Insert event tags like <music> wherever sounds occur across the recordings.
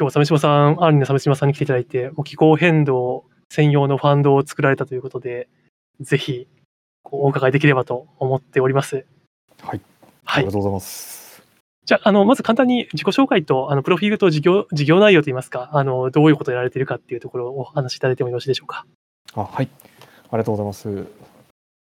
今日、鮫島さん、アンリの鮫島さんに来ていただいて、もう気候変動専用のファンドを作られたということで、ぜひ、お伺いできればと思っております。はい。はいありが。とうございます。じゃあ、あの、まず簡単に自己紹介と、あの、プロフィールと事業、事業内容といいますか、あの、どういうことをやられているかっていうところをお話しいただいてもよろしいでしょうか。あ、はい。ありがとうございます。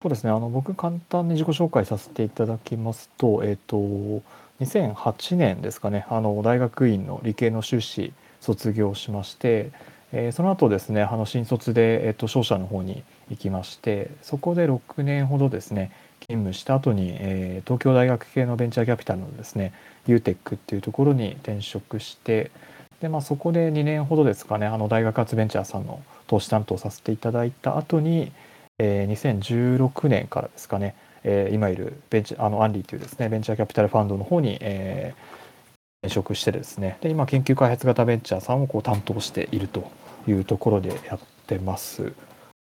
そうですね。あの、僕、簡単に自己紹介させていただきますと、えっ、と、2008年ですかね、あの、大学院の理系の修士卒業しまして、えーその後ですね、あの、新卒で、えっ、と、商社の方に行きまして、そこで6年ほどですね、勤務した後に、えー東京大学系のベンチャーキャピタルのですね、UTEC っていうところに転職して、でまあ、そこで2年ほどですかねあの大学発ベンチャーさんの投資担当させていただいた後に、えー2016年からですかね、えー今いるベンチあのアンリーというですねベンチャーキャピタルファンドの方に、えー転職してですねで今研究開発型ベンチャーさんをこう担当しているというところでやってます。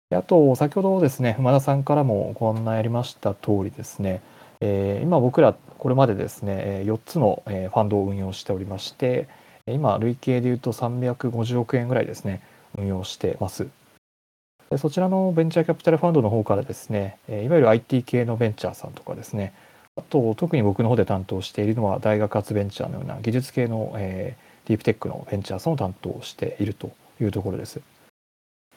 であと先ほどですね馬田さんからもご案内ありました通りですね、えー今僕らこれまでですね4つのファンドを運用しておりまして今累計でいうと350億円ぐらいですね運用してますでそちらのベンチャーキャピタルファンドの方からですねえいわゆる IT 系のベンチャーさんとかですねあと特に僕の方で担当しているのは大学発ベンチャーのような技術系の、えーディープテックのベンチャーさんを担当しているというところです。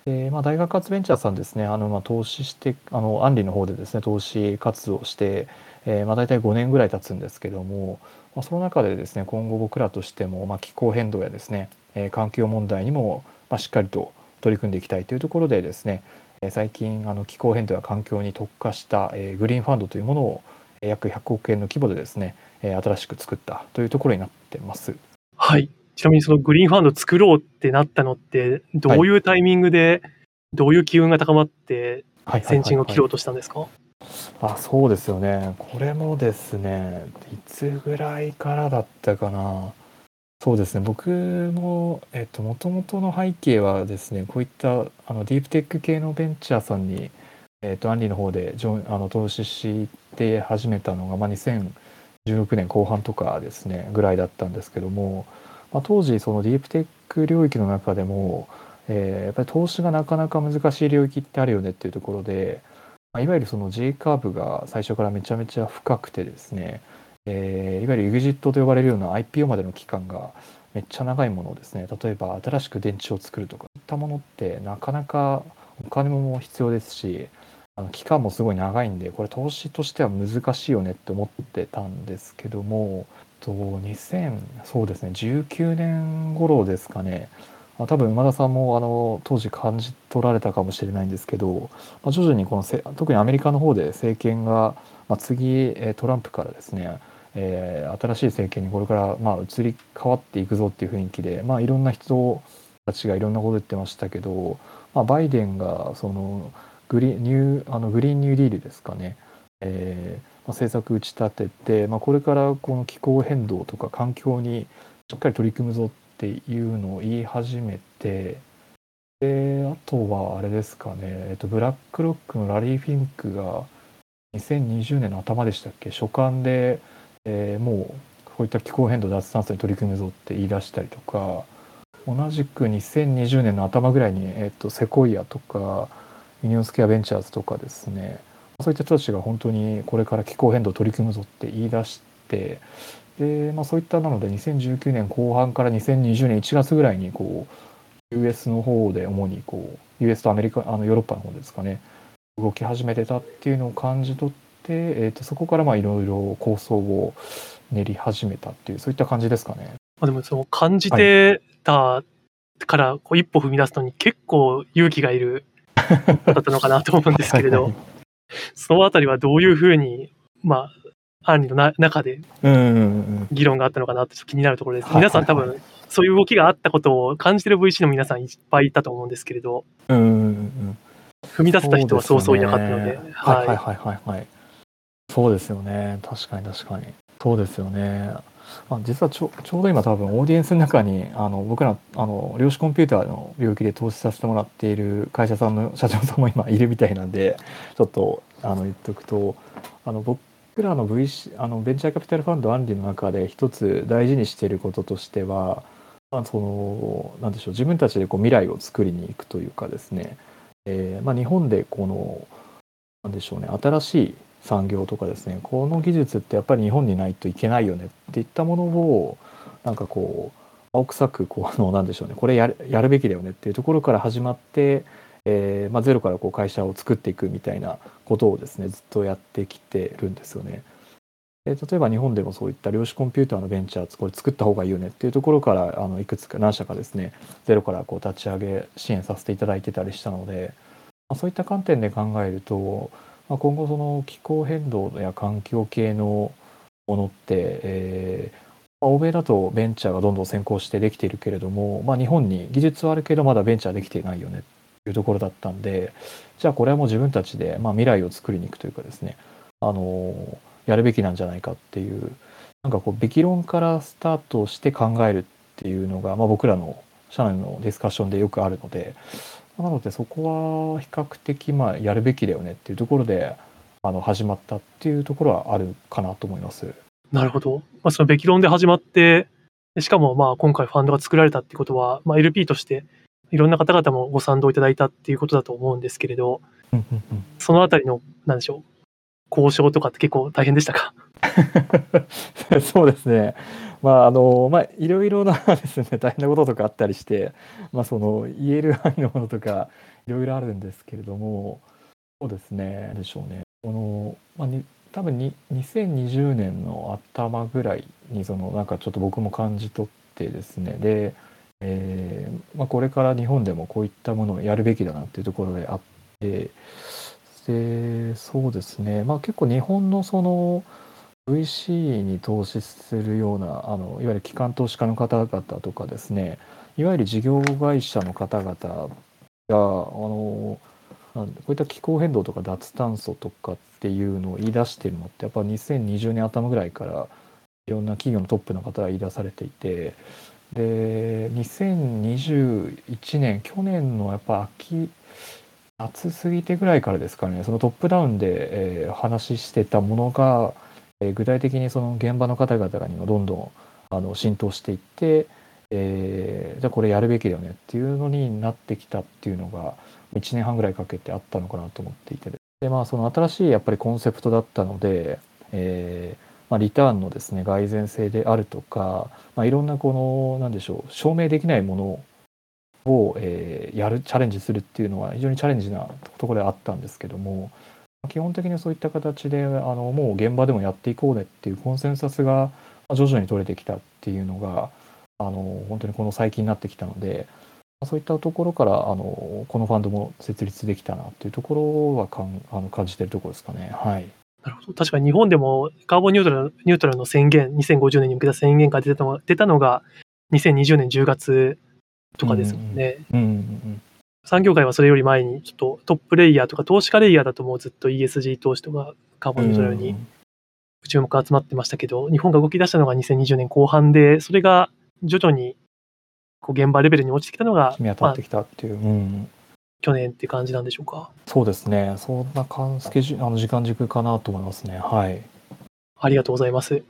でまあ、大学発ベンチャーさんですね、あのまあ投資して、あのアンリの方でですね、投資活動して、えーまあ、大体5年ぐらい経つんですけども、まあ、その中でですね、今後僕らとしても、まあ、気候変動やですね、えー環境問題にも、まあ、しっかりと取り組んでいきたいというところでですね、えー最近あの気候変動や環境に特化した、えーグリーンファンドというものをえー約100億円の規模でですね、えー新しく作ったというところになってます。はい。ちなみにそのグリーンファンドを作ろうってなったのって、どういうタイミングで、どういう機運が高まって、先陣を切ろうとしたんですか、あそうですよね。これもですねいつぐらいからだったかなそうですね。僕もえっともともとの背景はですねこういったあのディープテック系のベンチャーさんに、えっと、アンリの方でジョあの投資して始めたのが、まあ、2016年後半とかですねぐらいだったんですけども、まあ、当時そのディープテック領域の中でも、えーやっぱり投資がなかなか難しい領域ってあるよねっていうところで、まあいわゆるその J カーブが最初からめちゃめちゃ深くてですね、えーいわゆる EXIT と呼ばれるような IPO までの期間がめっちゃ長いものをですね例えば新しく電池を作るとかそういったものってなかなかお金も必要ですしあの期間もすごい長いんでこれ投資としては難しいよねって思ってたんですけどもと2000そうですね19年頃ですかね。多分馬田さんもあの当時感じ取られたかもしれないんですけど、まあ、徐々にこの特にアメリカの方で政権が、まあ、次トランプからですね、えー新しい政権にこれからまあ移り変わっていくぞっていう雰囲気で、まあ、いろんな人たちがいろんなこと言ってましたけど、まあ、バイデンがそのグリニューあのグリーンニューディールですかね、えーまあ、政策打ち立てて、まあ、これからこの気候変動とか環境にしっかり取り組むぞっていうのを言い始めてであとはあれですかね、えっと、ブラックロックのラリー・フィンクが2020年の頭でしたっけ？書簡で、えーもうこういった気候変動脱炭素に取り組むぞって言い出したりとか同じく2020年の頭ぐらいに、えっと、セコイアとかユニオンスクエアベンチャーズとかですねそういった人たちが本当にこれから気候変動取り組むぞって言い出してで、まあ、そういったなので2019年後半から2020年1月ぐらいにこう US の方で主にこう US とアメリカあのヨーロッパの方ですかね動き始めてたっていうのを感じ取って、えー、とそこからまあいろいろ構想を練り始めたっていうそういった感じですかね。まあ、でもその感じてたからこう一歩踏み出すのに結構勇気がいるだったのかなと思うんですけれど。はいはい、そのあたりはどういうふうに、まあ、アンリのな中でうんうんうん議論があったのかなってちょっと気になるところです。はいはいはい。皆さん多分そういう動きがあったことを感じてる VC の皆さんいっぱいいたと思うんですけれど、うんうんうんうん。踏み出せた人はそうそういなかったので、でね。はいはいはいはいはい。そうですよね。確かに確かに。そうですよね。まあ、実はちょちょうど今多分オーディエンスの中にあの僕らあの量子コンピューターの領域で投資させてもらっている会社さんの社長さんも今いるみたいなんでちょっとあの言っとくとあの僕らの VC あのベンチャーキャピタルファンドアンリの中で一つ大事にしていることとしてはま、そのなんでしょう自分たちでこう未来を作りに行くというかですね、えーまあ、日本でこのなんでしょうね新しい産業とかですねこの技術ってやっぱり日本にないといけないよねっていったものをなんかこう青臭くこうあのなんでしょうねこれやるやるべきだよねっていうところから始まって、えーまあ、ゼロからこう会社を作っていくみたいなことをですねずっとやってきてるんですよね。で例えば日本でもそういった量子コンピューターのベンチャーこれ作った方がいいよねっていうところからあのいくつか何社かですねゼロからこう立ち上げ支援させていただいてたりしたので、まあ、そういった観点で考えると、まあ、今後その気候変動や環境系のものって、えーまあ欧米だとベンチャーがどんどん先行してできているけれども、まあ、日本に技術はあるけどまだベンチャーできていないよねっていうところだったんでじゃあこれはもう自分たちで、まあ、未来を作りに行くというかですねあのやるべきなんじゃないかっていうなんかこうべき論からスタートして考えるっていうのが、まあ、僕らの社内のディスカッションでよくあるのでなのでそこは比較的まあやるべきだよねっていうところであの始まったっていうところはあるかなと思います。なるほど。まあ、そのべき論で始まって、でしかもまあ今回ファンドが作られたってことは、まあ、LP としていろんな方々もご賛同いただいたっていうことだと思うんですけれど、そのあたりの、なんでしょう、交渉とかって結構大変でしたか？<laughs> そうですね。まああのまあいろいろな <laughs> ですね大変なこととかあったりして、まあその言える範囲のものとかいろいろあるんですけれども、そうですね。でしょうね。このまあに多分に2020年の頭ぐらいにそのなんかちょっと僕も感じ取ってですね。で、えーまあこれから日本でもこういったものをやるべきだなっていうところであって、でそうですね。まあ結構日本のその VC に投資するようなあのいわゆる機関投資家の方々とかですねいわゆる事業会社の方々があのこういった気候変動とか脱炭素とかっていうのを言い出してるのってやっぱ2020年頭ぐらいからいろんな企業のトップの方が言い出されていてで2021年去年のやっぱ秋夏過ぎてぐらいからですかねそのトップダウンで、えー話してたものがえー具体的にその現場の方々にもどんどんあの浸透していって、えーじゃあこれやるべきだよねっていうのになってきたっていうのが1年半ぐらいかけてあったのかなと思っていて。でまあその新しいやっぱりコンセプトだったので、えーまあ、リターンのですね蓋然性であるとか、まあ、いろんなこのなんでしょう証明できないものを、えーやるチャレンジするっていうのは非常にチャレンジなところであったんですけども基本的にそういった形であのもう現場でもやっていこうねっていうコンセンサスがまあ徐々に取れてきたっていうのがあの本当にこの最近になってきたのでまあそういったところからあのこのファンドも設立できたなっていうところはかんあの感じてるところですかね。はい、なるほど。確かに日本でもカーボンニュートラルニュートラルの宣言、2050年に向けた宣言が出たのが出たのが2020年10月とかですもんね。うんうん産業界はそれより前にちょっとトップレイヤーとか投資家レイヤーだともうずっと ESG 投資とかカーボンニュートラルに注目が集まってましたけど、日本が動き出したのが2020年後半で、それが徐々にこう現場レベルに落ちてきたのが、まあ染み当たって、きたっていう、うん、去年って感じなんでしょうか。そうですねそんな感スケジュあの時間軸かなと思いますね。はい、ありがとうございます。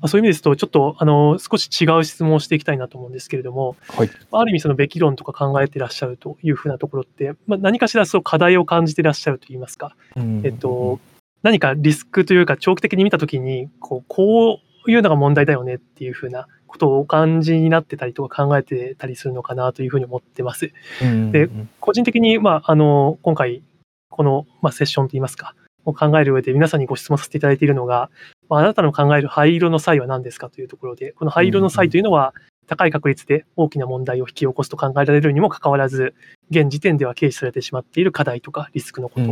まあそういう意味ですと、ちょっとあの少し違う質問をしていきたいなと思うんですけれども、はい。ある意味そのべき論とか考えていらっしゃるというふうなところって、まあ、何かしらそう課題を感じていらっしゃるといいますか、うん。えっと、何かリスクというか長期的に見たときにこう、こういうのが問題だよねっていうふうなことをお感じになってたりとか考えてたりするのかなというふうに思ってます。うん。で個人的に、まあ、あの今回、この、まあ、セッションといいますか、を考える上で皆さんにご質問させていただいているのが、まあ、あなたの考える灰色の際は何ですかというところで、この灰色の際というのは、高い確率で大きな問題を引き起こすと考えられるにもかかわらず、現時点では軽視されてしまっている課題とかリスクのこと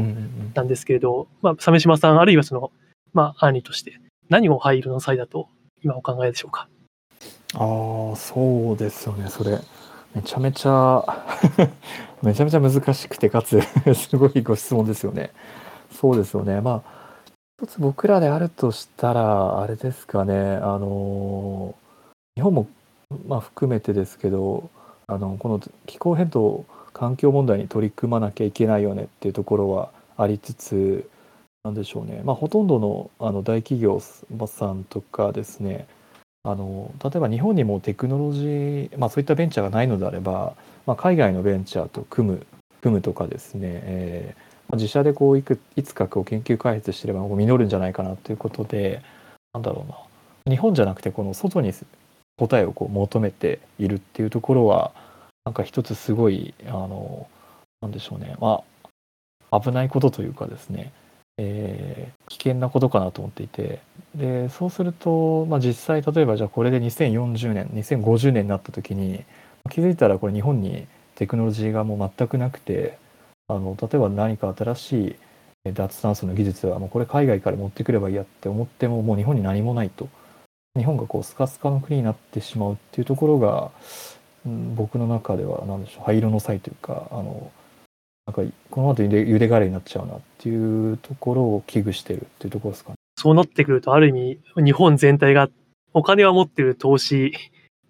なんですけれど、まあ、鮫島さん、あるいはその、まあ、案理として、何を灰色の際だと今お考えでしょうか？ああそうですよねそれ。めちゃめちゃ <laughs> めちゃめちゃ難しくてかつ <laughs> すごいご質問ですよね。そうですよね。まあつ僕らであるとしたらあれですかね。あの日本もまあ含めてですけどあのこの気候変動環境問題に取り組まなきゃいけないよねっていうところはありつつなんでしょうね。まあほとんどのあの大企業さんとかですね。あの例えば日本にもテクノロジー、まあ、そういったベンチャーがないのであれば、まあ、海外のベンチャーと組む組むとかですね、えー、自社でこういくいつかこう研究開発してれば実るんじゃないかなということでなんだろうな。日本じゃなくてこの外に答えをこう求めているっていうところはなんか一つすごいあのなんでしょうね。まあ危ないことというかですね。えー、危険なことかなと思っていて。でそうすると、まあ、実際例えばじゃあこれで2040年2050年になった時に気づいたらこれ日本にテクノロジーがもう全くなくてあの例えば何か新しい脱炭素の技術はもうこれ海外から持ってくればいいやって思ってももう日本に何もないと日本がこうスカスカの国になってしまうっていうところが、うん、僕の中では何でしょう灰色の際というかあのなんかこの後揺れ揺れがれになっちゃうなっていうところを危惧してるっていうところですかね。そうなってくると、ある意味、日本全体がお金は持ってる投資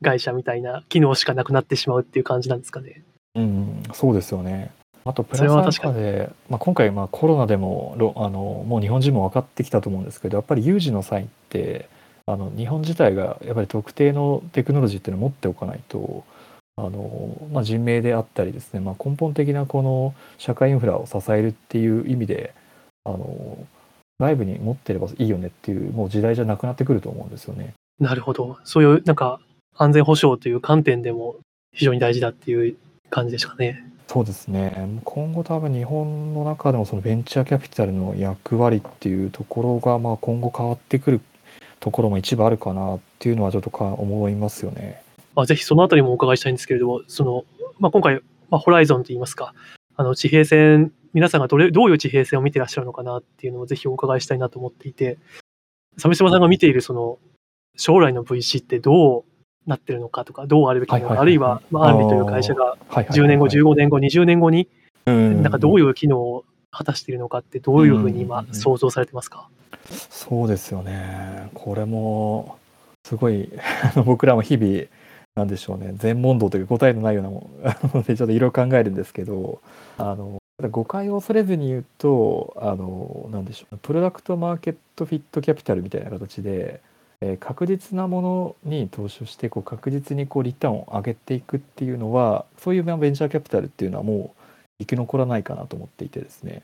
会社みたいな機能しかなくなってしまうっていう感じなんですかね。うん、そうですよね。あとプラスアルファで、まあ、今回まあコロナでもあのもう日本人も分かってきたと思うんですけどやっぱり有事の際ってあの日本自体がやっぱり特定のテクノロジーっていうのを持っておかないとあの、まあ、人命であったりですね、まあ、根本的なこの社会インフラを支えるっていう意味であの外部に持ってればいいよねっていうもう時代じゃなくなってくると思うんですよね。なるほどそういうなんか安全保障という観点でも非常に大事だっていう感じですかね。そうですね今後多分日本の中でもそのベンチャーキャピタルの役割っていうところがまあ今後変わってくるところも一部あるかなっていうのはちょっとか思いますよね。まあ、ぜひそのあたりもお伺いしたいんですけれども、その、まあ、今回、まあ、ホライゾンといいますか、あの、地平線、皆さんがどれ、どういう地平線を見てらっしゃるのかなっていうのをぜひお伺いしたいなと思っていて、鮫島さんが見ているその、将来の VC ってどうなってるのかとか、どうあるべきなのか、あるいは、まあ、アンリという会社が10年後、15年後、20年後に、なんかどういう機能を果たしているのかって、どういうふうに今、想像されてますか、そうですよね。これも、すごい僕らも日々、なんでしょうね。全問答という答えのないようなものでちょっといろいろ考えるんですけどあの誤解を恐れずに言うとあのなんでしょう。プロダクトマーケットフィットキャピタルみたいな形で、えー、確実なものに投資をしてこう確実にこうリターンを上げていくっていうのはそういうベンチャーキャピタルっていうのはもう生き残らないかなと思っていてですねやっ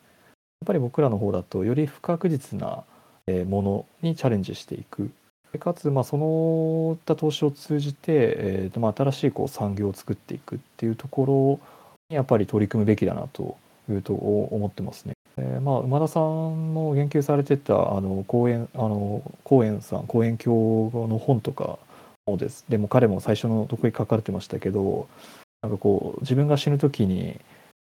ぱり僕らの方だとより不確実なものにチャレンジしていくかつ、まあ、そのった投資を通じて、えーまあ、新しいこう産業を作っていくっていうところにやっぱり取り組むべきだなというと思ってますね。えー、まあ、馬田さんも言及されてたあの公園あの公園さん公園教の本とかもです。でも彼も最初のとこに書かれてましたけどなんかこう自分が死ぬ時に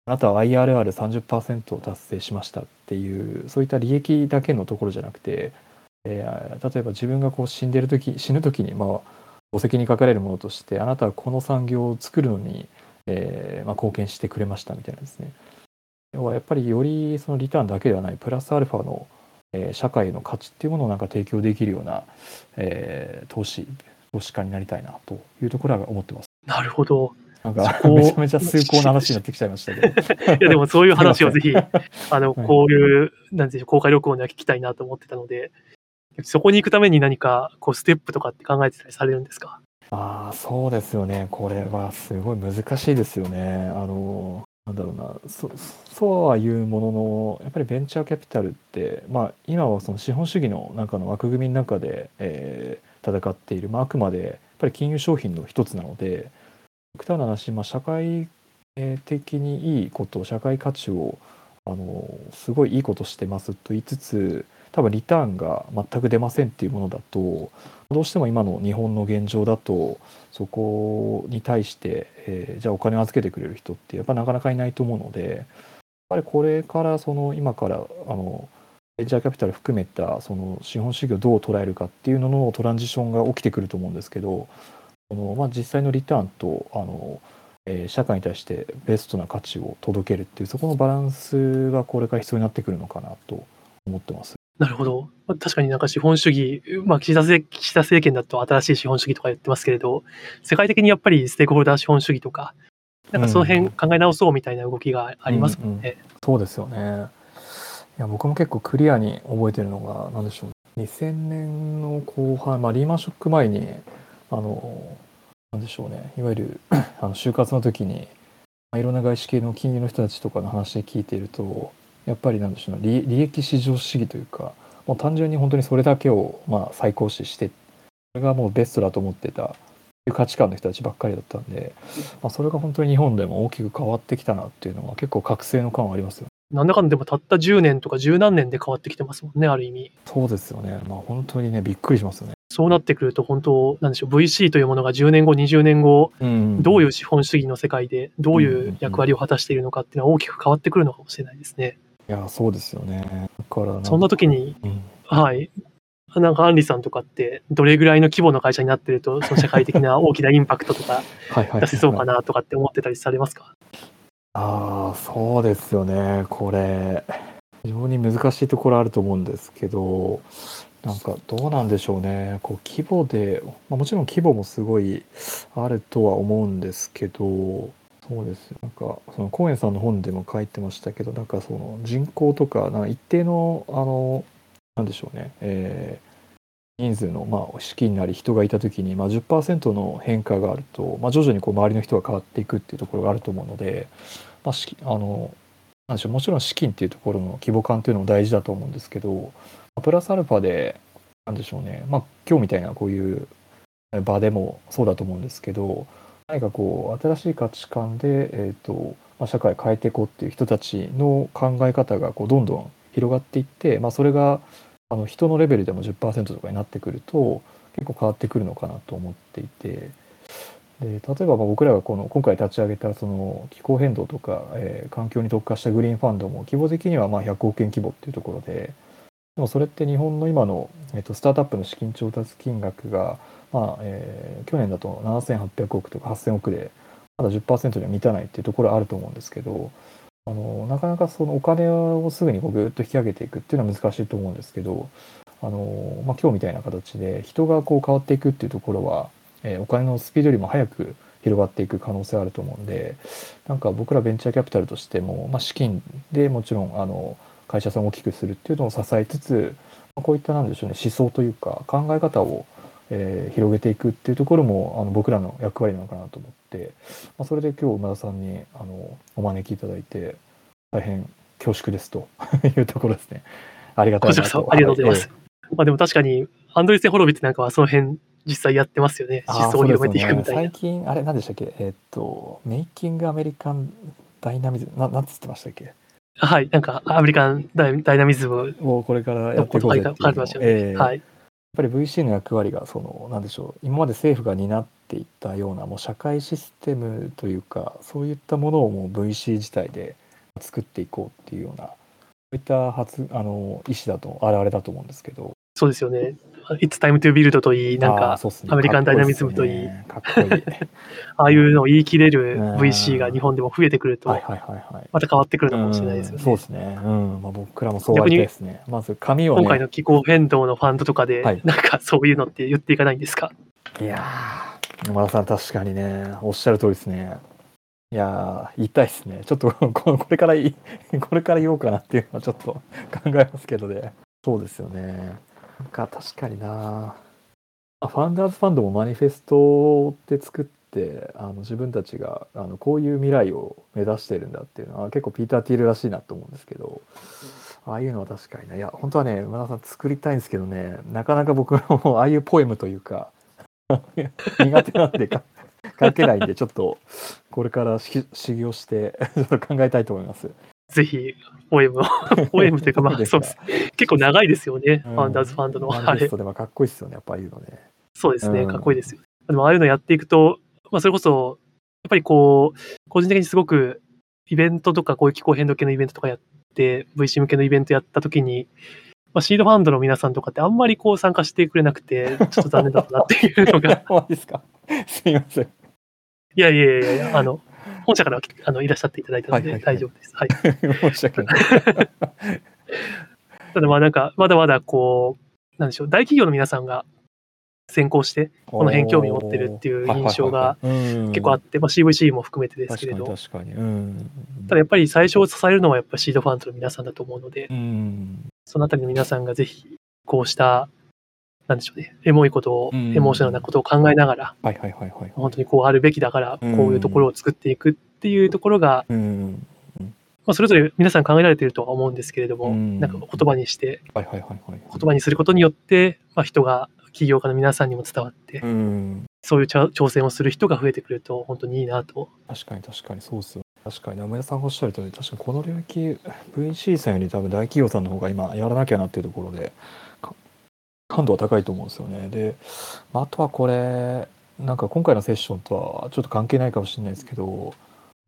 あなたは IRR30% を達成しましたっていうそういった利益だけのところじゃなくてえー、例えば自分がこう死んでる時死ぬ時にまあお責任かかれるものとしてあなたはこの産業を作るのに、えーまあ、貢献してくれましたみたいなですね。要はやっぱりよりそのリターンだけではないプラスアルファの、えー、社会の価値っていうものをなんか提供できるような、えー、投資投資家になりたいなというところは思ってます。なるほど。なんかめちゃめちゃ崇高な話になってきちゃいましたけど。いやでもそういう話をぜひ、<laughs> あの、こういう、なんていう公開録音では聞きたいなと思ってたので、そこに行くために何かこうステップとかって考えてたりされるんですか？ああそうですよねこれはすごい難しいですよねあのなんだろうな。そそうは言うもののやっぱりベンチャーキャピタルってまあ今はその資本主義の中の枠組みの中で、えー、戦っている、まあ、あくまでやっぱり金融商品の一つなので極端な話、まあ、社会的にいいこと社会価値をあのすごいいいことしてますと言いつつ多分リターンが全く出ませんっていうものだとどうしても今の日本の現状だとそこに対して、えー、じゃあお金を預けてくれる人ってやっぱなかなかいないと思うのでやっぱりこれからその今からあのベンチャーキャピタル含めたその資本主義をどう捉えるかっていうののトランジションが起きてくると思うんですけどその、まあ、実際のリターンとあの、えー、社会に対してベストな価値を届けるっていうそこのバランスがこれから必要になってくるのかなと思ってます。なるほど。確かになんか資本主義、まあ岸田政岸田政権だと新しい資本主義とか言ってますけれど、世界的にやっぱりステークホルダー資本主義とか、なんかその辺考え直そうみたいな動きがありますもんね。うんうんうん、そうですよね。いや僕も結構クリアに覚えてるのが、なんでしょう。2000年の後半、まあ、リーマンショック前にあのなんでしょうねいわゆるあの就活の時に、まあ、いろんな外資系の金融の人たちとかの話で聞いているとやっぱりなんでしょうね利利益至上主義というかもう単純に本当にそれだけをまあ最高視してそれがもうベストだと思ってたいう価値観の人たちばっかりだったんで、まあ、それが本当に日本でも大きく変わってきたなっていうのは結構覚醒の感はありますよね。なんだかんだでもたった10年とか十何年で変わってきてますもんね、ある意味。そうですよね。まあ本当にね、びっくりしますよね。そうなってくると、本当、なんでしょう、VC というものが10年後、20年後、うんどういう資本主義の世界で、どういう役割を果たしているのかっていうのは大きく変わってくるのかもしれないですね。いや、そうですよね。だからそんな時に、うんはい。なんか、アンリさんとかって、どれぐらいの規模の会社になってると、<laughs> その社会的な大きなインパクトとか出せそうかなとかって思ってたりされますか？ああ、そうですよね。これ、非常に難しいところあると思うんですけど、なんかどうなんでしょうね。こう規模で、まあ、もちろん規模もすごいあるとは思うんですけど、そうです。なんかそのコーエンさんの本でも書いてましたけど、なんかその人口とか、な一定のあのなんでしょうね。えー人数の、まあ、資金なり人がいた時に、まあ、10%の変化があると、まあ、徐々にこう周りの人が変わっていくっていうところがあると思うので、まあ、あのなんでしょうもちろん資金っていうところの規模感っていうのも大事だと思うんですけど、プラスアルファでなんでしょうね、まあ、今日みたいなこういう場でもそうだと思うんですけど何かこう新しい価値観で、えーとまあ、社会を変えていこうっていう人たちの考え方がこうどんどん広がっていって、まあ、それがあの人のレベルでも10%とかになってくると結構変わってくるのかなと思っていて。で例えば僕らがこの今回立ち上げたその気候変動とか、えー環境に特化したグリーンファンドも規模的にはま100億円規模っていうところででもそれって日本の今の、えっとスタートアップの資金調達金額が、まあえー去年だと7800億とか8000億でまだ10%には満たないっていうところはあると思うんですけどあのなかなかそのお金をすぐにこうぐっと引き上げていくっていうのは難しいと思うんですけどあの、まあ、今日みたいな形で人がこう変わっていくっていうところは、えーお金のスピードよりも早く広がっていく可能性あると思うんでなんか僕らベンチャーキャピタルとしても、まあ、資金でもちろんあの会社さんを大きくするっていうのを支えつつ、こういったなんでしょうね思想というか考え方を、えー広げていくっていうところもあの僕らの役割なのかなと思って、まあ、それで今日馬田さんにあのお招きいただいて大変恐縮ですと <laughs> いうところですね。ありがたいなと。ありがとうございます。はまあでも確かに、アンドレセン・ホロビッツなんかはその辺実際やってますよね。あー思想を広めていくみたいな。ね最近あれ何でしたっけ？えーっとメイキングアメリカンダイナミズムななんつってましたっけ？はい。なんか、アメリカンダイダイナミズムをこれからやのっていこうぜっていうね。ええはい。っぱり VC の役割がそのなんでしょう今まで政府が担っていたようなもう社会システムというかそういったものをもう VC 自体で作っていこうっていうようなそういった発あの意思だと現れだと思うんですけどそうですよね。It's time to build といい、なんか、アメリカンダイナミズムといいかっこいいね <laughs> ああいうのを言い切れるうん VC が日本でも増えてくるとまた変わってくるのかもしれないですよね。うんそうですね。うん。まあ、僕らもそうですね。まず紙をね。今回の気候変動のファンドとかで、はいなんかそういうのって言っていかないんですか？いやー、野村さん確かにね、おっしゃる通りですね。いやー、言いたいですね。ちょっと <laughs> ここれからいこれから言おうかなっていうのはちょっと考えますけどね。そうですよね。なんか確かにな。あファンダーズファンドもマニフェストって作ってあの自分たちがあのこういう未来を目指してるんだっていうのは結構ピーター・ティールらしいなと思うんですけどああいうのは確かにねいや本当はね馬田さん作りたいんですけどねなかなか僕も <laughs> ああいうポエムというか <laughs> 苦手なんでか <laughs> 書けないんでちょっとこれからし修行してちょっと考えたいと思います。ぜひ、ポエムを、<laughs> ポエムというか、まあ、そうです。結構長いですよね、うんファンダーズファンドの。あれでもかっこいいですよねやっぱああいうのね。そうですね、うんかっこいいですよ。でも、ああいうのやっていくと、まあ、それこそ、やっぱりこう、個人的にすごく、イベントとか、こういう気候変動系のイベントとかやって、VC 向けのイベントやったときに、まあ、シードファンドの皆さんとかってあんまりこう参加してくれなくて、ちょっと残念だったなっていうのが、<laughs> すか？すいません。いやいやいやいや、あの、本社からあのいらっしゃっていただいたのではいはいはい大丈夫です。はい。<laughs> 申し訳ない。<laughs> ただまあなんか、まだまだこう、なんでしょう、大企業の皆さんが先行して、この辺興味を持ってるっていう印象が結構あっって、まあ、CVC も含めてですけれど、確かに。うん。ただやっぱり最初を支えるのはやっぱシードファンドの皆さんだと思うので、うん。そのあたりの皆さんがぜひこうした、なんでしょうね、エモいことを、うんエモーショナルなことを考えながら、はいはいはいはい。本当にこうあるべきだから、こういうところを作っていくっていうところが、うん。まあ、それぞれ皆さん考えられているとは思うんですけれども、うんなんか言葉にして、はいはいはいはい。言葉にすることによって、まあ、人が、起業家の皆さんにも伝わって、うん。そういう挑戦をする人が増えてくると、本当にいいなと。確かに確かにそうっすよ。確かに名村さんがおっしゃる通り、確かにこの領域、VC さんより多分大企業さんの方が今やらなきゃなっていうところで、か感度は高いと思うんですよね。で、まああとはこれ、なんか今回のセッションとはちょっと関係ないかもしれないですけど、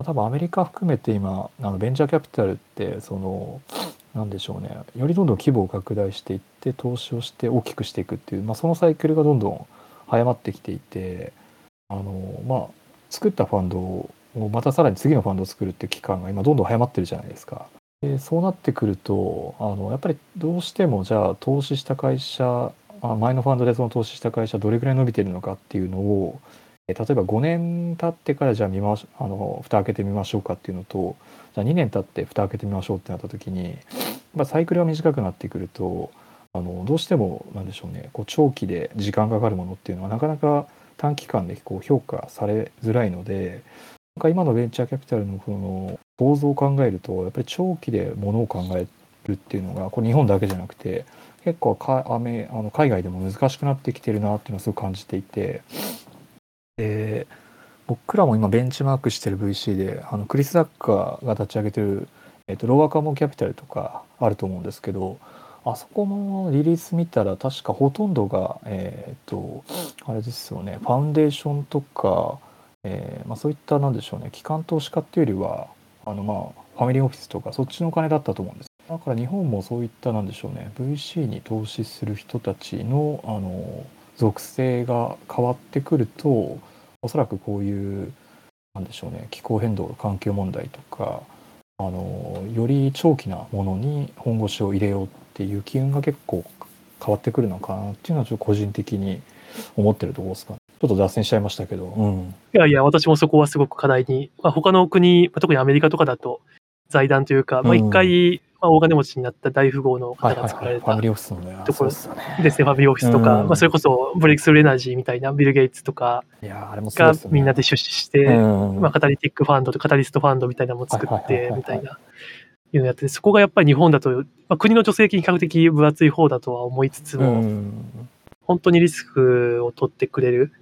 多分アメリカ含めて今、あのベンチャーキャピタルって、その、なんでしょうね、よりどんどん規模を拡大していって、投資をして大きくしていくっていう、まあ、そのサイクルがどんどん早まってきていて、あの、まあ、作ったファンドをまたさらに次のファンドを作るっていう期間が今どんどん早まってるじゃないですか。でそうなってくるとあのやっぱりどうしてもじゃあ投資した会社あ前のファンドでその投資した会社どれぐらい伸びてるのかっていうのをえ例えば5年経ってからじゃあ見ましあの蓋開けてみましょうかっていうのとじゃあ2年経って蓋開けてみましょうってなった時にやっぱサイクルが短くなってくるとあのどうしてもなんでしょうねこう長期で時間がかかるものっていうのはなかなか短期間でこう評価されづらいので今のベンチャーキャピタルのこの構造を考えるとやっぱり長期でものを考えるっていうのがこれ日本だけじゃなくて結構かアメあの海外でも難しくなってきてるなっていうのはすごく感じていて。で僕らも今ベンチマークしてる VC であのクリス・ザッカーが立ち上げてる、えっとローアカモンキャピタルとかあると思うんですけどあそこもリリース見たら確かほとんどがえっとあれですよねファウンデーションとかえーまあ、そういったなんでしょうね機関投資家っていうよりはあのまあファミリーオフィスとかそっちのお金だったと思うんですだから日本もそういったなんでしょうね VC に投資する人たちのあの属性が変わってくるとおそらくこういうなんでしょうね気候変動環境問題とかあのより長期なものに本腰を入れようっていう機運が結構変わってくるのかなっていうのはちょっと個人的に思ってるところですかね。ちょっと脱線しちゃいましたけど、うん、いやいや、私もそこはすごく課題に、まあ、他の国、まあ特にアメリカとかだと、財団というか、まあ、うん。一回、まあ、大金持ちになった大富豪の方が作られたリーオフィスのね。ところ。ですね、ファミリーオフィスとか、うん。まあ、それこそブレイクスルーエナジーみたいなビル・ゲイツとか。がみんなで出資して、うん。まあ、カタリティックファンドとカタリストファンドみたいなのも作ってみたいな。いうのをやっててそこがやっぱり日本だと、まあ、国の助成金比較的分厚い方だとは思いつつうも、ん本当にリスクを取ってくれる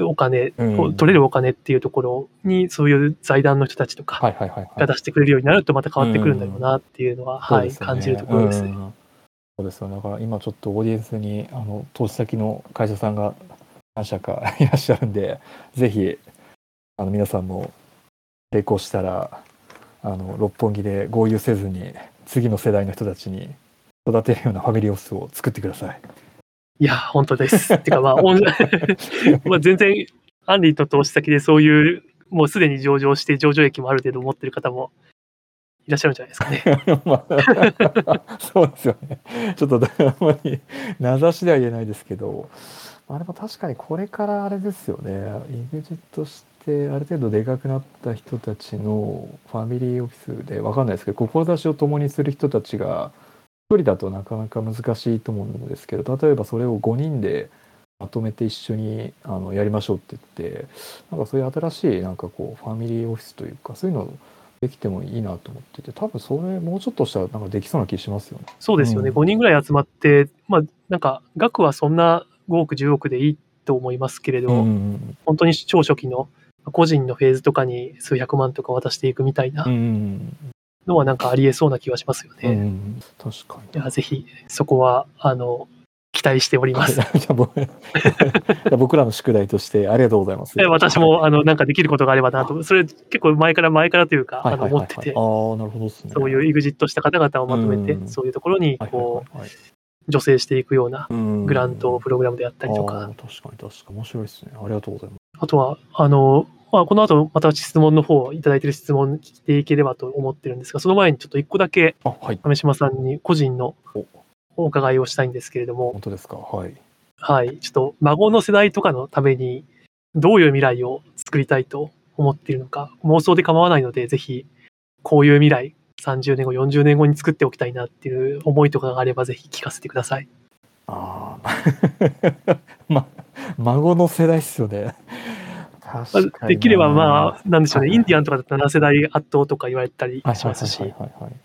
お金、うん。取れるお金っていうところに、そういう財団の人たちとかが出してくれるようになると、また変わってくるんだろうなっていうのは、はい、感じるところですね。うん。そうですよ。だから今ちょっとオーディエンスにあの投資先の会社さんが何社かいらっしゃるんでぜひあの皆さんも成功したらあの六本木で合流せずに次の世代の人たちに育てるようなファミリーオフィスを作ってください。いや、本当です。っていうか、まあ、まあ <laughs> 全然、アンリーと投資先でそういう、もうすでに上場して、上場益もある程度持ってる方もいらっしゃるんじゃないですかね。<laughs> まあ、そうですよね。ちょっとあんまり名指しでは言えないですけど、あ、でも確かにこれからあれですよね、EXIT してある程度でかくなった人たちのファミリーオフィスでわかんないですけど、志を共にする人たちが、一人だとなかなか難しいと思うんですけど、例えばそれを5人でまとめて一緒にあのやりましょうって言って、なんかそういう新しいなんかこうファミリーオフィスというか、そういうのできてもいいなと思ってて、多分それもうちょっとしたらなんかできそうな気しますよね。そうですよね。うん5人ぐらい集まって、まあ、なんか、額はそんな5億、10億でいいと思いますけれど、うん本当に超初期の個人のフェーズとかに数百万とか渡していくみたいなうんのはなんかありえそうな気はしますよね。いうん、確かに。や、ぜひ、そこは、あの、期待しております。<laughs> <laughs> じゃあ僕らの宿題としてありがとうございます。え私も、あの、なんかできることがあればなと、それ結構前から前からというか、あの、思っててあ、あ、なるほどですね。そういうエグジットした方々をまとめてう、んそういうところに、はいこはいはい助成していくようなうんグラントプログラムであったりとあか、ー確かに確かに面白いですね。ありがとうございます。あとは、あの、まあ、この後、また質問の方、いただいている質問にしていければと思ってるんですが、その前にちょっと一個だけ、あ、はい。亀島さんに個人のおお伺いをしたいんですけれども、本当ですか？はい。はい、ちょっと孫の世代とかのために、どういう未来を作りたいと思っているのか、妄想で構わないので、ぜひ、こういう未来、30年後、40年後に作っておきたいなっていう思いとかがあれば、ぜひ聞かせてください。ああ <laughs> ま <laughs> 孫の世代っすよねできればまあ、なんでしょうね、はいインディアンとかだったら7世代圧倒とか言われたりはいしますし。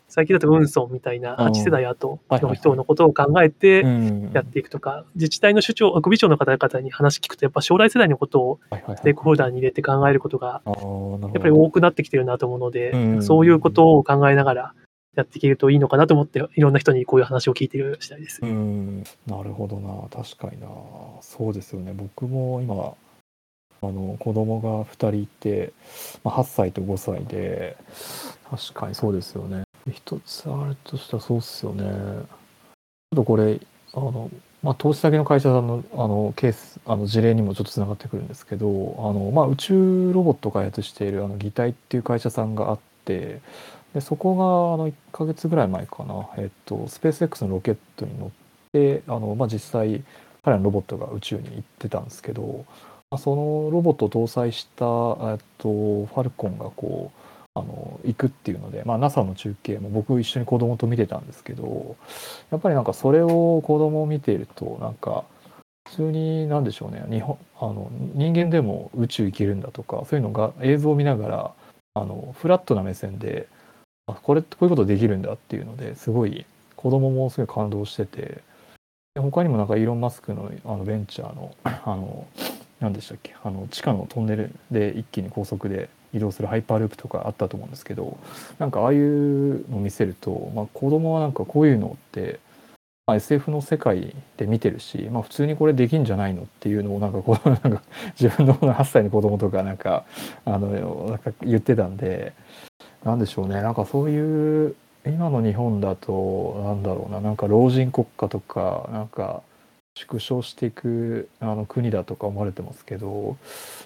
最近だとウンソンみたいなうん8世代後の人のことを考えてうん。やっていくとか、自治体の首長、首長の方々に話聞くと、やっぱ将来世代のことをステークホルダーに入れて考えることが、やっぱり多くなってきてるなと思うので、うん。そういうことを考えながらやっていけるといいのかなと思って、いろんな人にこういう話を聞いている次第です。うん。なるほどな。確かにな。そうですよね。僕も今あの子供が2人いて、まあ、8歳と5歳で。確かにそうですよね。一つあるとしたらそうっすよね。ちょっとこれあの、まあ、投資先の会社さんのあのケースあの事例にもちょっとつながってくるんですけどあの、まあ、宇宙ロボット開発しているあの擬態っていう会社さんがあってでそこがあの1ヶ月ぐらい前かな、えっと、スペース X のロケットに乗ってあの、まあ、実際彼らのロボットが宇宙に行ってたんですけど、そのロボットを搭載した、と、ファルコンがこうあの行くっていうので、まあ、NASA の中継も僕一緒に子供と見てたんですけどやっぱりなんかそれを子供を見ているとなんか普通に何でしょうね日本あの人間でも宇宙行けるんだとかそういうのが映像を見ながらあのフラットな目線であこれこういうことできるんだっていうのですごい子供もすごい感動しててで他にもなんかイーロン・マスクのあのベンチャーのあの何でしたっけ？あの地下のトンネルで一気に高速で移動するハイパーループとかあったと思うんですけどなんかああいうの見せると、まあ、子供はなんかこういうのって、まあ、SF の世界で見てるし、まあ、普通にこれできんじゃないのっていうのをなんかこう <laughs> なんか自分の8歳の子供とかなんかあのなんか言ってたんでなんでしょうね。なんかそういう今の日本だとなんだろうな。なんか老人国家とかなんか縮小していくあの国だとか思われてますけど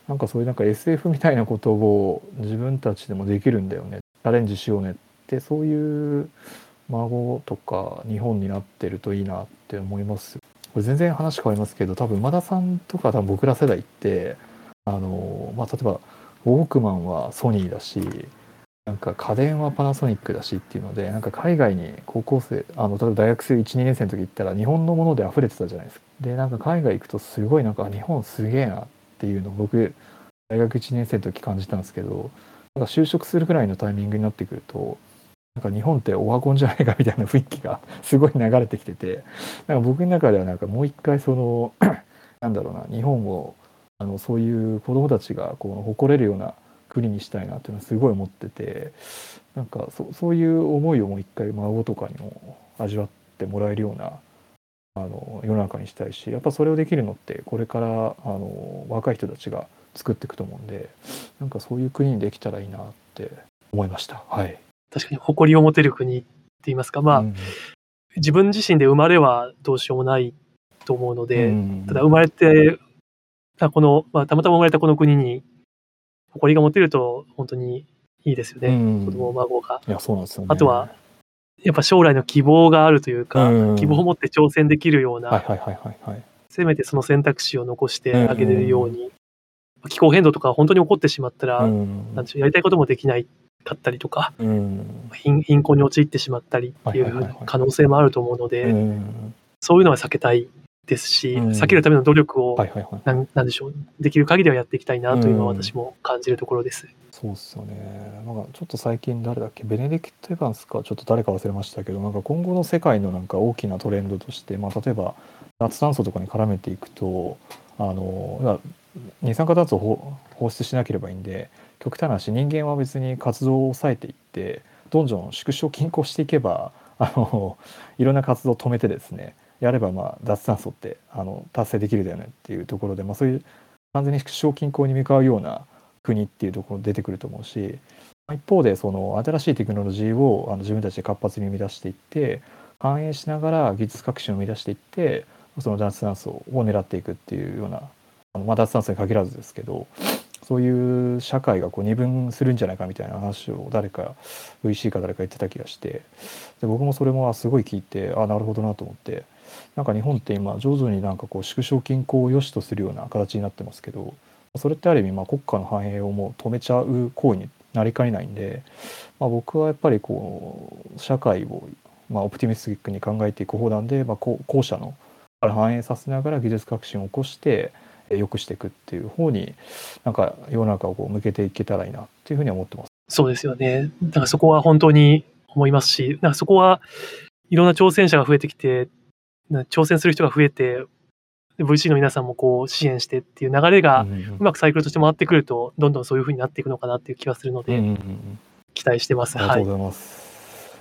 なんかそういうなんか SF みたいなことを自分たちでもできるんだよね。チャレンジしようねってそういう孫とか日本になってるといいなって思いますこれ全然話変わりますけど多分馬田さんとか多分僕ら世代ってあの、まあ、例えばウォークマンはソニーだしなんか家電はパナソニックだしっていうのでなんか海外に高校生あの例えば大学生12年生の時行ったら日本のもので溢れてたじゃないですか。でなんか海外行くとすごいなんか日本すげえなっていうのを僕大学1年生の時感じたんですけどなんか就職するぐらいのタイミングになってくるとなんか日本ってオワコンじゃないかみたいな雰囲気が <laughs> すごい流れてきててなんか僕の中ではなんかもう一回その <clears throat> なんだろうな日本をあのそういう子供たちがこう誇れるような国にしたいなっていうのはすごい思っててなんかそそういう思いをもう一回孫とかにも味わってもらえるようなあの世の中にしたいしやっぱそれをできるのってこれからあの若い人たちが作っていくと思うんでなんかそういう国にできたらいいなって思いました。はい、確かに誇りを持てる国って言いますか、まあ、うん。自分自身で生まれはどうしようもないと思うので、うん。ただ生まれて、あこの、まあ、たまたま生まれたこの国に誇りが持てると本当にいいですよね、うん。子供、孫が。いやそうなんですよね。あとはやっぱ将来の希望があるというか、うん。希望を持って挑戦できるような。せめてその選択肢を残してあげれるように、気候変動とか本当に起こってしまったら、うん。なんでしょうやりたいこともできないかったりとか、うん。貧貧困に陥ってしまったりっていう可能性もあると思うので、うん。そういうのは避けたいですし、うん避けるための努力を、はいはいはい。なんなんでしょう、できる限りはやっていきたいなというのはうん私も感じるところです。そうっすよね。なんかちょっと最近誰だっけ？ベネディクト・エヴァンスかちょっと誰か忘れましたけどなんか今後の世界のなんか大きなトレンドとして、まあ、例えば脱炭素とかに絡めていくとあのまあ二酸化炭素を放放出しなければいいんで極端な話人間は別に活動を抑えていってどんどん縮小均衡していけばあのいろんな活動を止めてですねやればまあ脱炭素ってあの達成できるだよねっていうところで、まあ、そういう完全に縮小均衡に向かうような国っていうところ出てくると思うし一方でその新しいテクノロジーをあの自分たちで活発に生み出していって反映しながら技術革新を生み出していってその脱炭素を狙っていくっていうようなあの、まあ、脱炭素に限らずですけどそういう社会がこう二分するんじゃないかみたいな話を誰か VC か誰か言ってた気がしてで僕もそれもすごい聞いてあなるほどなと思ってなんか日本って今徐々になんかこう縮小均衡を良しとするような形になってますけどそれってある意味まあ国家の繁栄をもう止めちゃう行為になりかねないんで、まあ、僕はやっぱりこう社会をまあオプティミスティックに考えていく方なんで、まあ、後者のから反映させながら技術革新を起こしてえ良くしていくっていう方になんか世の中をこう向けていけたらいいなっていうふうに思ってます。そうですよね。だからそこは本当に思いますし、なんかそこはいろんな挑戦者が増えてきて、挑戦する人が増えて、で VC の皆さんもこう支援してっていう流れがうまくサイクルとして回ってくると、どんどんそういう風になっていくのかなっていう気がするので、期待してます。はいありがとう。ございます。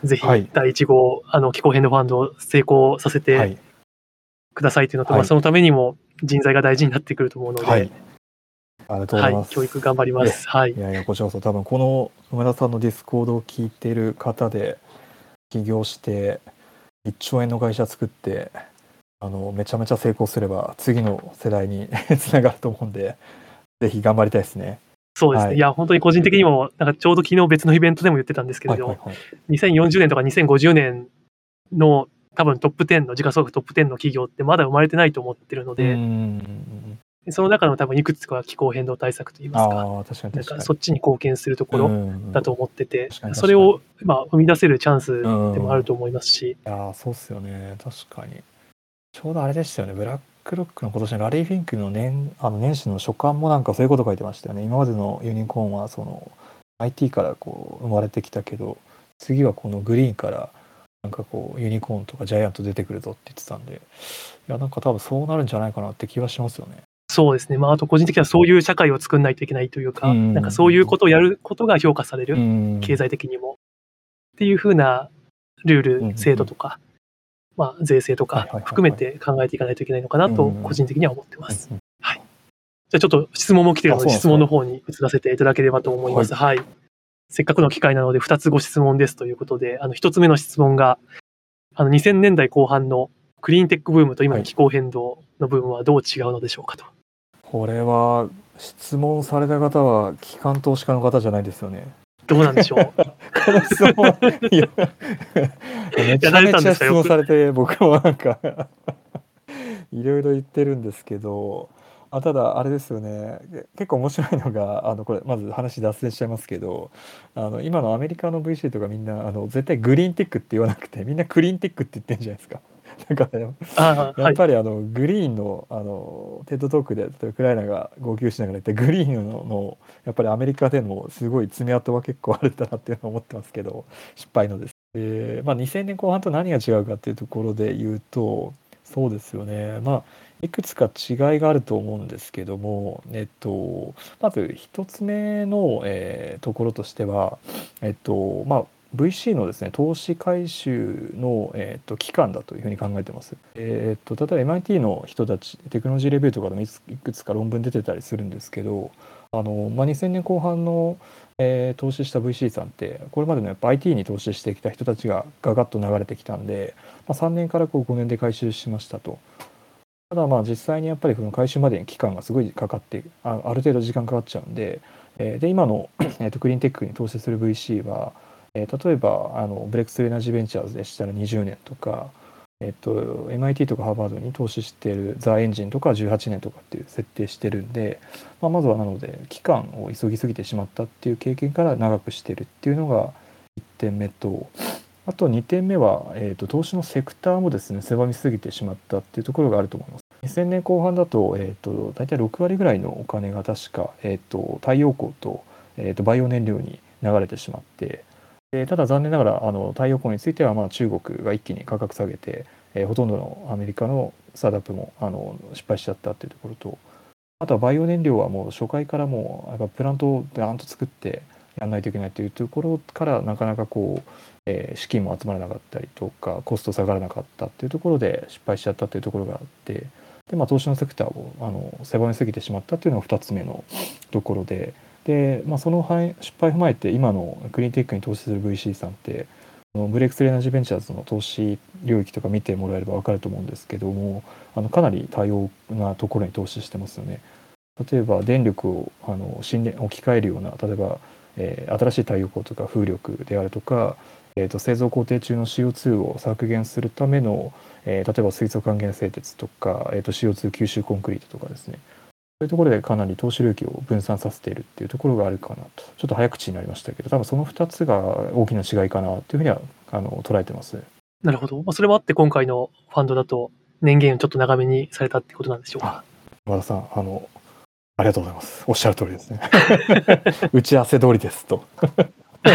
ぜひはい第1号、あの気候変動ファンドを成功させはてい、くださいというのと、はいまあそのためにも人材が大事になってくると思うので、はい、ありがとうごはいざいます。教育頑張ります。はいい。やいやこちらこそ多分この梅田さんのディスコードを聞いている方で起業して1兆円の会社作ってあのめちゃめちゃ成功すれば次の世代に <laughs> つながると思うんでぜひ頑張りたいですね。そうですね。はいい、や、本当に個人的にも、なんかちょうど昨日別のイベントでも言ってたんですけれど、はいはいはい2040年とか2050年の多分トップ10の、時価総額トップ10の企業ってまだ生まれてないと思ってるのうで、んその中の多分いくつかは気候変動対策といいますか、確かにかそっちに貢献するところろだと思ってて確かに、それをまあ生み出せるチャンスでうんもあると思いますし、いやーそうっすよね。確かに。ちょうどあれでしたよね。ブラックロックの今年のラリー・フィンクの年あの年始の書簡もなんかそういうこと書いてましたよね。今までのユニコーンはその IT からこう生まれてきたけど次はこのグリーンからなんかこうユニコーンとかジャイアント出てくるぞって言ってたんでいやなんか多分そうなるんじゃないかなって気はしますよねそうですね、まあ、あと個人的にはそういう社会を作んないといけないというか、うんなんかそういうことをやることが評価される、うん経済的にも。っていうふうなルーうんうんル、制度とか、まあ、税制とかはいはいはいはい含めて考えていかないといけないのかなと、うん個人的には思ってます。うんじゃあちょっと質問も来てるので、質問の方に移らせていただければと思います。はい。せっかくの機会なので、2つご質問ですということで、あの、1つ目の質問が、あの、2000年代後半のクリーンテックブームと今の気候変動の部分はどう違うのでしょうかと。これは質問された方は機関投資家の方じゃないですよねどうなんでしょう？この質問いやめちゃめちゃ質問されて僕もなんかいろいろ言ってるんですけどあただあれですよねけ結構面白いのがあのこれまず話脱線しちゃいますけどあの今のアメリカの VC とかみんなあの絶対グリーンテックって言わなくてみんなクリーンテックって言ってるじゃないですか。だからね。やっぱりあのグリーンのあのテッドトークでウクライナが号泣しながら言ってグリーンののやっぱりアメリカでのすごい爪痕は結構あるんだなっていうのを思ってますけど失敗のです。でまあ、2000年後半と何が違うかっていうところで言うとそうですよねまあいくつか違いがあると思うんですけども、えっと、まず一つ目の、えーところとしては、えっとまあ、VC のですね投資回収の、えっと、期間だというふうに考えてます。えっと例えば MIT の人たちテクノロジーレビューとかでもいくつか論文出てたりするんですけどあの、まあ、2000年後半の、えー投資した VC さんってこれまでのやっぱ IT に投資してきた人たちがガガッと流れてきたんで、まあ、3年からこう5年で回収しましたと。ただまあ実際にやっぱりこの回収までに期間がすごいかかってあある程度時間かかっちゃうんで,、えーで今の、えーとクリーンテックに投資する VC は、えー例えばあのブレイクスルーエナジーベンチャーズでしたら20年とか、えー、と MIT とかハーバードに投資しているザ・エンジンとか18年とかっていう設定してるんで、まあ、まずはなので期間を急ぎすぎてしまったっていう経験から長くしてるっていうのが1点目とあと2点目は、えー、と投資のセクターもですね狭みすぎてしまったっていうところがあると思います。2000年後半だと,、えー、と大体6割ぐらいのお金が確か、えー、と太陽光と,、えー、とバイオ燃料に流れてしまってただ残念ながらあの太陽光についてはまあ中国が一気に価格下げて、えーほとんどのアメリカのスタートアップもあの失敗しちゃったっていうところとあとはバイオ燃料はもう初回からもうやっぱプラントをバーンと作ってやらないといけないというところからなかなかこう、えー資金も集まらなかったりとかコスト下がらなかったっていうところで失敗しちゃったっていうところがあってで、まあ、投資のセクターをあの狭めすぎてしまったっていうのが2つ目のところでで、まあ、その失敗を踏まえて今のクリーンテックに投資する VC さんってあのブレイクスルーエナジベンチャーズの投資領域とか見てもらえれば分かると思うんですけどもあのかなり多様なところに投資してますよね。例えば電力をあの新置き換えるような例えば、えー新しい太陽光とか風力であるとか、えー、と製造工程中の CO2 を削減するための、えー例えば水素還元製鉄とか、えー、と CO2 吸収コンクリートとかですねそういうところでかなり投資領域を分散させているっていうところがあるかなとちょっと早口になりましたけど多分その2つが大きな違いかなというふうにはあの捉えてます。なるほど。まあ、それもあって今回のファンドだと、年限をちょっと長めにされたってことなんでしょうか。和田さん、あの、ありがとうございます。おっしゃる通りですね。<laughs> 打ち合わせ通りですと。<laughs> い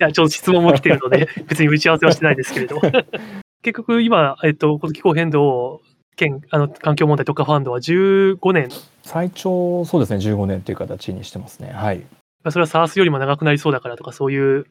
や、ちょっと質問も来てるので、別に打ち合わせはしてないですけれど。<laughs> 結局今、えっと、この気候変動兼あの環境問題特化ファンドは15年。最長、そうですね、15年という形にしてますね。はい。それは SARS よりも長くなりそうだからとか、そういう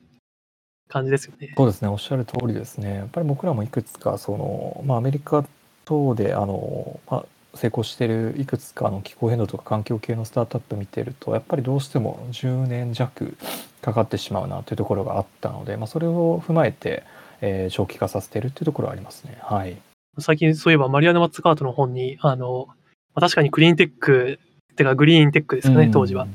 感じですよね。そうですね、おっしゃる通りですね。やっぱり僕らもいくつか、その、まあ、アメリカ等で、あの、まあ、成功しているいくつかの気候変動とか環境系のスタートアップ見てるとやっぱりどうしても10年弱かかってしまうなというところがあったので、まあ、それを踏まえて、えー、長期化させているというところはありますね。はい、最近そういえばマリアナ・マッツカートの本にあの、まあ、確かにクリーンテックっていうかグリーンテックですかね、当時は。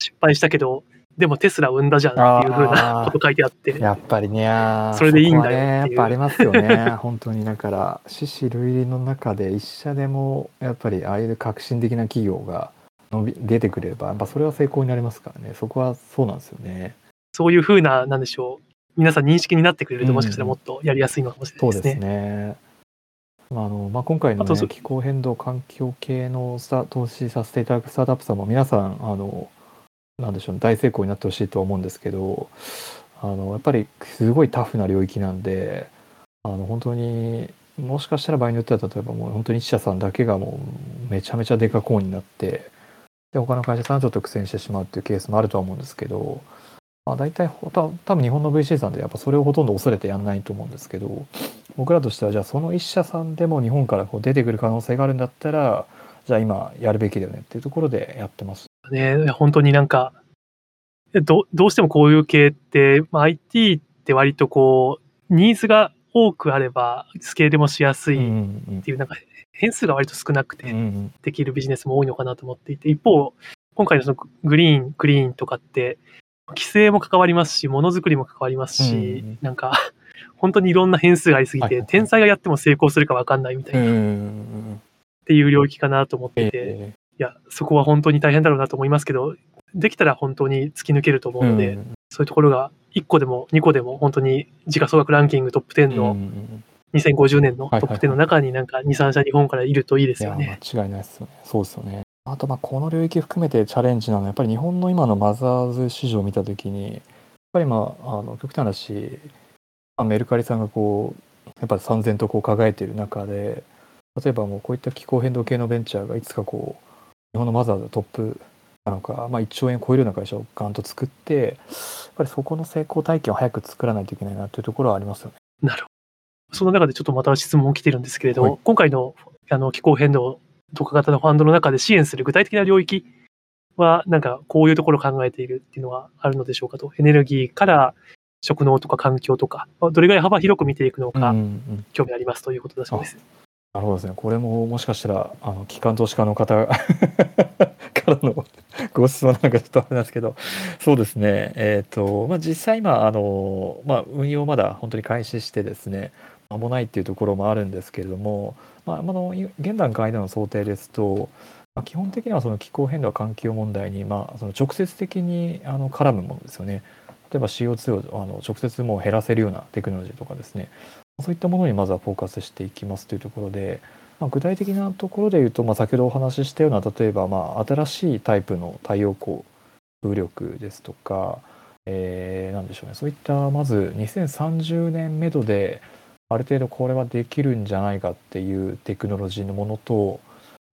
失敗したけどでもテスラ生んだじゃんっていうふうなこと書いてあって。やっぱりね、それでいいんだよ、ね、やっぱありますよね。<laughs> 本当にだから、死死類類の中で一社でも、やっぱりああいう革新的な企業が伸び出てくれば、やっぱそれは成功になりますからね。そこはそうなんですよね。そういうふうな、なんでしょう。皆さん認識になってくれると、もしかしたらもっとやりやすいのかもしれないですね。そうですね。あのまあ、今回の、ね、気候変動環境系の投資させていただくスタートアップさんも皆さんあのなんでしょう、ね、大成功になってほしいと思うんですけどあのやっぱりすごいタフな領域なんであの本当にもしかしたら場合によっては例えばもう本当に1社さんだけがもうめちゃめちゃデカコーンになってで他の会社さんはちょっと苦戦してしまうっていうケースもあるとは思うんですけど、まあ、大体多分日本の VC さんでやっぱそれをほとんど恐れてやんないと思うんですけど僕らとしてはじゃあその1社さんでも日本からこう出てくる可能性があるんだったらじゃあ今やるべきだよねっていうところでやってます。ね、本当になんか、どどうしてもこういう系って、まあ、IT って割とこう、ニーズが多くあれば、スケールもしやすいっていう、なんか変数が割と少なくてできるビジネスも多いのかなと思っていて、一方、今回のそのグリーン、クリーンとかって、規制も関わりますし、ものづくりも関わりますし、なんか、本当にいろんな変数がありすぎて、天才がやっても成功するか分かんないみたいな。っていう領域かなと思ってて、えー、いや、そこは本当に大変だろうなと思いますけど、できたら本当に突き抜けると思うので、うん、そういうところが1個でも2個でも本当に時価総額ランキングトップ10の2050年のトップ10の中になんか2、3社日本からいるといいですよね。間違いないですよね。そうですよね。あとまあこの領域含めてチャレンジなのはやっぱり日本の今のマザーズ市場を見たときにやっぱりまああの極端な話メルカリさんがこうやっぱり三千とこう輝いている中で例えばもうこういった気候変動系のベンチャーがいつかこう日本のマザーズトップなのか、まあ、1兆円超えるような会社をガンと作ってやっぱりそこの成功体験を早く作らないといけないなというところはありますよね。なるほど。その中でちょっとまた質問来てるんですけれど、はい、今回のあの気候変動特化型のファンドの中で支援する具体的な領域は、なんかこういうところを考えているっていうのはあるのでしょうかと。エネルギーから食農とか環境とか、どれぐらい幅広く見ていくのか、興味ありますということだそうです。うんうんなるほどですね。これももしかしたら、あの、機関投資家の方 <laughs> からの <laughs> ご質問なんかちょっとあれなんですけど、そうですね。えっ、ー、と、まあ、実際今、あの、まあ、運用まだ本当に開始してですね、間もないっていうところもあるんですけれども、まあ、あの、現段階での想定ですと、まあ、基本的にはその気候変動環境問題に、まあ、その直接的にあの絡むものですよね。えば CO2 をあの直接もう減らせるようなテクノロジーとかですね、そういったものにまずはフォーカスしていきますというところで、まあ、具体的なところで言うと、まあ、先ほどお話ししたような例えばまあ新しいタイプの太陽光風力ですとか、えー、なんでしょうね。そういったまず2030年目処である程度これはできるんじゃないかっていうテクノロジーのものと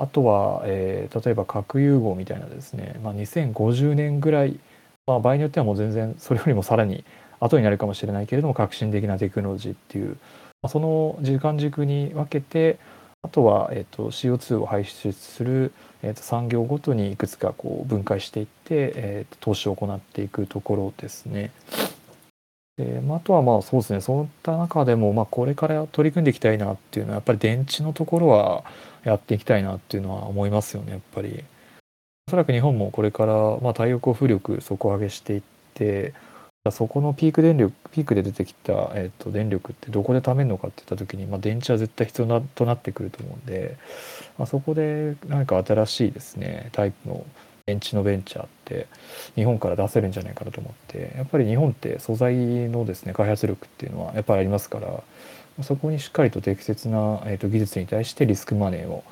あとは、えー、例えば核融合みたいなですね、まあ、2050年ぐらい、まあ、場合によってはもう全然それよりもさらに後になるかもしれないけれども革新的なテクノロジーっていうまあその時間軸に分けてあとは、えーと、CO2 を排出する、えーと、産業ごとにいくつかこう分解していって、えーと、投資を行っていくところですね。でまあ、あとはまあそうですねそういった中でも、まあ、これから取り組んでいきたいなっていうのはやっぱり電池のところはやっていきたいなっていうのは思いますよねやっぱり。おそらく日本もこれから、まあ、太陽光風力底上げしていってそこのピーク電力ピークで出てきた、えーと、電力ってどこで貯めるのかっていった時に、まあ、電池は絶対必要なとなってくると思うんで、まあ、そこで何か新しいですねタイプの電池のベンチャーって日本から出せるんじゃないかなと思ってやっぱり日本って素材のですね開発力っていうのはやっぱりありますからそこにしっかりと適切な、えー、と技術に対してリスクマネーを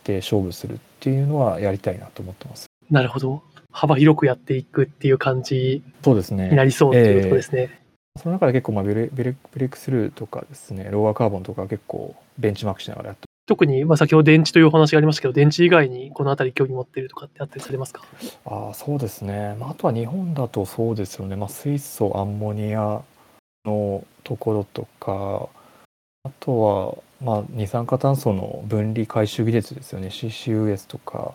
って勝負するっていうのはやりたいなと思ってます。なるほど。幅広くやっていくっていう感じそうですね。になりそうっていうところですね。その中で結構、まあ、ブレブレブレイクスルーとかですね、ローアーカーボンとか結構ベンチマークしながらやって特に、まあ、先ほど電池というお話がありましたけど、電池以外にこのあたり興味持ってるとかってあったりされますか？あそうですね、まあ、あとは日本だとそうですよね、まあ、水素、アンモニアのところとか、あとは、まあ、二酸化炭素の分離回収技術ですよね、CCUS とか、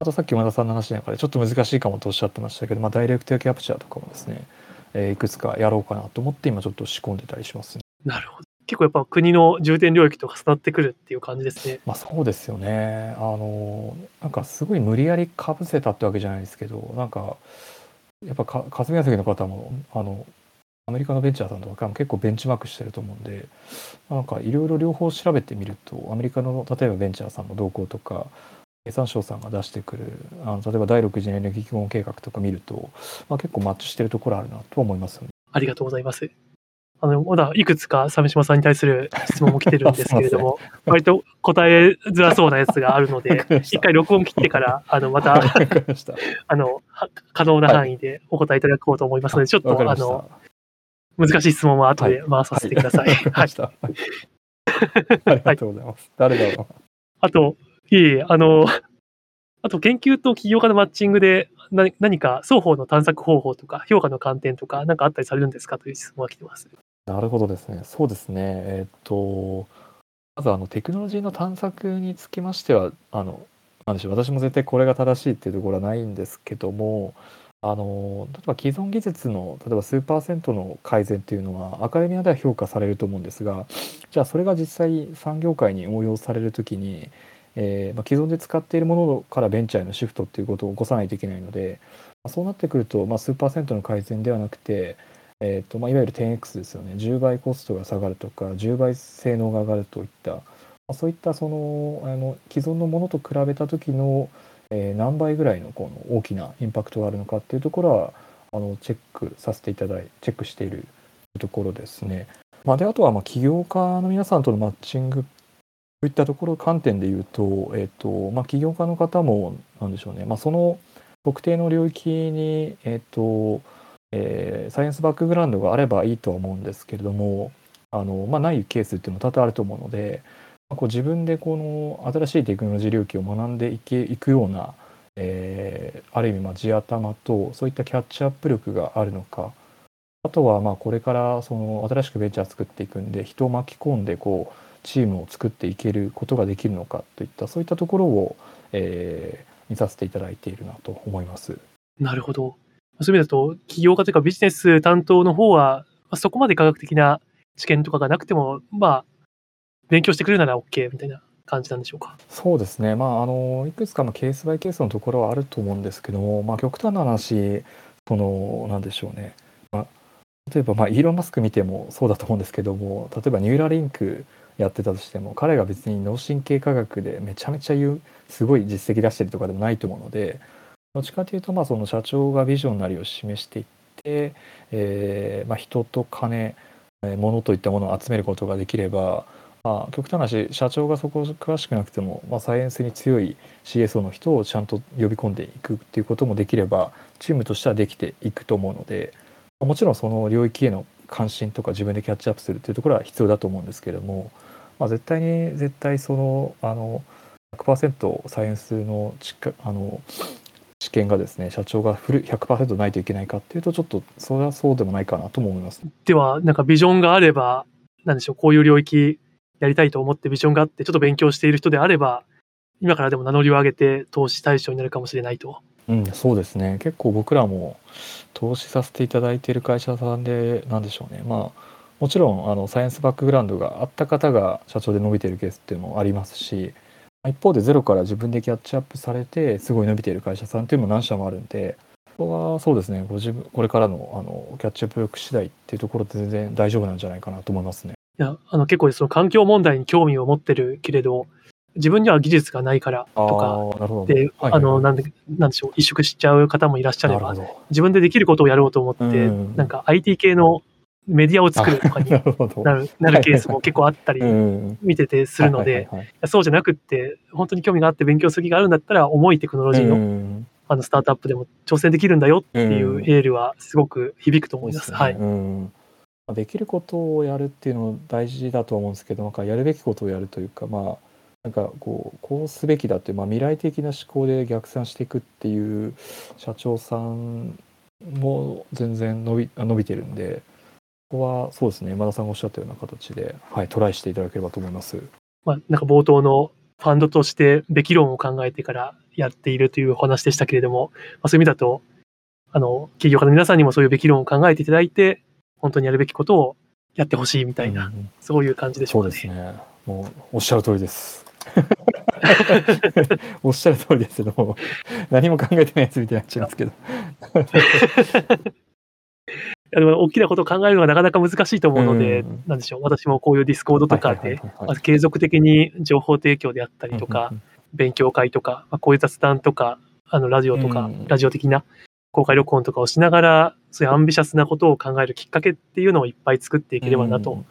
あとさっき馬田さんの話の中でちょっと難しいかもとおっしゃってましたけど、まあ、ダイレクトキャプチャーとかもですね、えー、いくつかやろうかなと思って今ちょっと仕込んでたりしますね。なるほど。結構やっぱ国の重点領域と重なってくるっていう感じですね。まあそうですよね。あの、なんかすごい無理やりかぶせたってわけじゃないですけど、なんか、やっぱか霞が関の方も、あの、アメリカのベンチャーさんとかも結構ベンチマークしてると思うんで、なんかいろいろ両方調べてみると、アメリカの例えばベンチャーさんの動向とか、経産省さんが出してくるあの例えば第6次エネルギー基本計画とか見ると、まあ、結構マッチしてるところあるなと思いますよね。ありがとうございます。あの、まだいくつか鮫島さんに対する質問も来てるんですけれども、<laughs> 割と答えづらそうなやつがあるので、一回録音切ってから、あの、また、あの、可能な範囲でお答えいただこうと思いますので、ちょっと、あの、難しい質問は後で回させてください。はい。ありがとうございます。誰だろう。あと、いえいえ、あの、あと研究と起業家のマッチングで何か双方の探索方法とか評価の観点とか何かあったりされるんですか？という質問が来てます。なるほどですね。そうですね。えっと、まずあのテクノロジーの探索につきましては、あの、なんでしょう、私も絶対これが正しいっていうところはないんですけども、あの例えば既存技術の例えば数パーセントの改善っていうのはアカデミアでは評価されると思うんですがじゃあそれが実際産業界に応用される時に、えー、まあ、既存で使っているものからベンチャーへのシフトっていうことを起こさないといけないので、まあ、そうなってくると、まあ、数パーセントの改善ではなくて、えーとまあ、いわゆる 10X ですよね。10倍コストが下がるとか10倍性能が上がるといった、まあ、そういったそのあの既存のものと比べた時の、えー、何倍ぐらいのこの大きなインパクトがあるのかっていうところはあのチェックさせていただいチェックしているところですね。まあ、であとはまあ起業家の皆さんとのマッチングといったところ観点で言うと,、えーとまあ、起業家の方もなんでしょうね、まあ、その特定の領域に、えーとえー、サイエンスバックグラウンドがあればいいとは思うんですけれどもあの、まあ、ないケースっていうのも多々あると思うので、こう自分でこの新しいテクノロジー領域を学んでいけいくような、えー、ある意味まあ地頭とそういったキャッチアップ力があるのかあとはまあこれからその新しくベンチャー作っていくんで人を巻き込んでこうチームを作っていけることができるのかといったそういったところを、えー、見させていただいているなと思います。なるほど。そういう意味だと、起業家というかビジネス担当の方は、まあ、そこまで科学的な知見とかがなくても、まあ、勉強してくれるなら OK みたいな感じなんでしょうか。そうですね。まあ、あの、いくつかのケースバイケースのところはあると思うんですけども、まあ、極端な話、その、なんでしょうね。まあ、例えば、まあ、イーロン・マスク見てもそうだと思うんですけども、例えばニューラリンクやってたとしても彼が別に脳神経科学でめちゃめちゃ言うすごい実績出してるとかでもないと思うのでどっちかというとまあその社長がビジョンなりを示していって、えーまあ、人と金物といったものを集めることができれば、まあ、極端な話社長がそこ詳しくなくても、まあ、サイエンスに強い CSO の人をちゃんと呼び込んでいくっていうこともできればチームとしてはできていくと思うのでもちろんその領域への関心とか自分でキャッチアップするっていうところは必要だと思うんですけれども、まあ、絶対に絶対そのあの100%サイエンスのちあの知見がですね社長がフル100%ないといけないかっていうとちょっとそれはそうでもないかなとも思います。ではなんかビジョンがあればなんでしょうこういう領域やりたいと思ってビジョンがあってちょっと勉強している人であれば今からでも名乗りを上げて投資対象になるかもしれないと。うん、そうですね結構僕らも投資させていただいている会社さんで何でしょうねまあもちろんあのサイエンスバックグラウンドがあった方が社長で伸びているケースっていうのもありますし一方でゼロから自分でキャッチアップされてすごい伸びている会社さんっていうのも何社もあるんでここはそうですねご自分これからのあのキャッチアップ力次第っていうところで全然大丈夫なんじゃないかなと思いますね。いやあの結構その環境問題に興味を持ってるけれど自分には技術がないからとかで、あの、なんで、なんでしょう、萎縮しちゃう方もいらっしゃれば、自分でできることをやろうと思って、なんか IT 系のメディアを作るとかに <laughs> なる。なるケースも結構あったりうん。見ててするので、そうじゃなくって、本当に興味があって勉強する気があるんだったら、重いテクノロジーの,、うん。あのスタートアップでも挑戦できるんだよっていうエールはすごく響くと思います。そうはい。うん。まあできることをやるっていうのも大事だとは思うんですけどなんかやるべきことをやるというかまあなんかこうこうすべきだっていう、まあ、未来的な思考で逆算していくっていう社長さんも全然伸び伸びてるんでここはそうですね今田さんがおっしゃったような形で、はい、トライしていただければと思います。まあ、なんか冒頭のファンドとしてべき論を考えてからやっているというお話でしたけれども、まあ、そういう意味だと、あの、起業家の皆さんにもそういうべき論を考えていただいて、本当にやるべきことをやってほしいみたいな、うんそういう感じでしょそううかね。ですね。もうおっしゃる通りです。<laughs> おっしゃる通りですけども、何も考えてないやつみたいになっちゃいますけど。<laughs> いやでも大きなことを考えるのがなかなか難しいと思うので、うんなんでしょう、私もこういうディスコードとかで継続的に情報提供であったりとか、勉強会とか、まあ、こういう雑談とか、あのラジオとか、うんラジオ的な公開録音とかをしながら、そういうアンビシャスなことを考えるきっかけっていうのをいっぱい作っていければなと、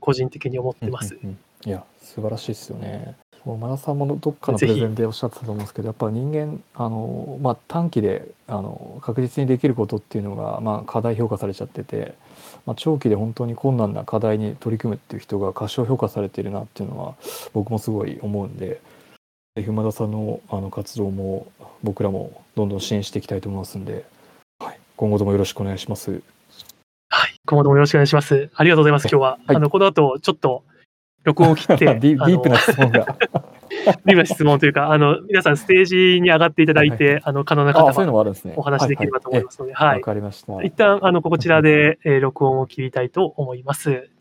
個人的に思ってます。うんうんうんいや素晴らしいですよね。もうマナさんもどっかのプレゼンでおっしゃってたと思うんですけどやっぱ人間あの、まあ、短期であの確実にできることっていうのが、まあ、課題評価されちゃってて、まあ、長期で本当に困難な課題に取り組むっていう人が過小評価されてるなっていうのは僕もすごい思うんでぜひ馬田さんのあの活動も僕らもどんどん支援していきたいと思いますんで、はい、今後ともよろしくお願いします。はい。今後ともよろしくお願いします。ありがとうございます、今日は。はいあの、この後、ちょっと、録音を切って、<laughs> ディープな質問が。<laughs> ディープな質問というか、あの、皆さんステージに上がっていただいて、あの、可能な方あそういうのはもあるんですね。お話できればと思いますので、はい。はいわ。かりました。一旦、あの、こちらで、えー録音を切りたいと思います。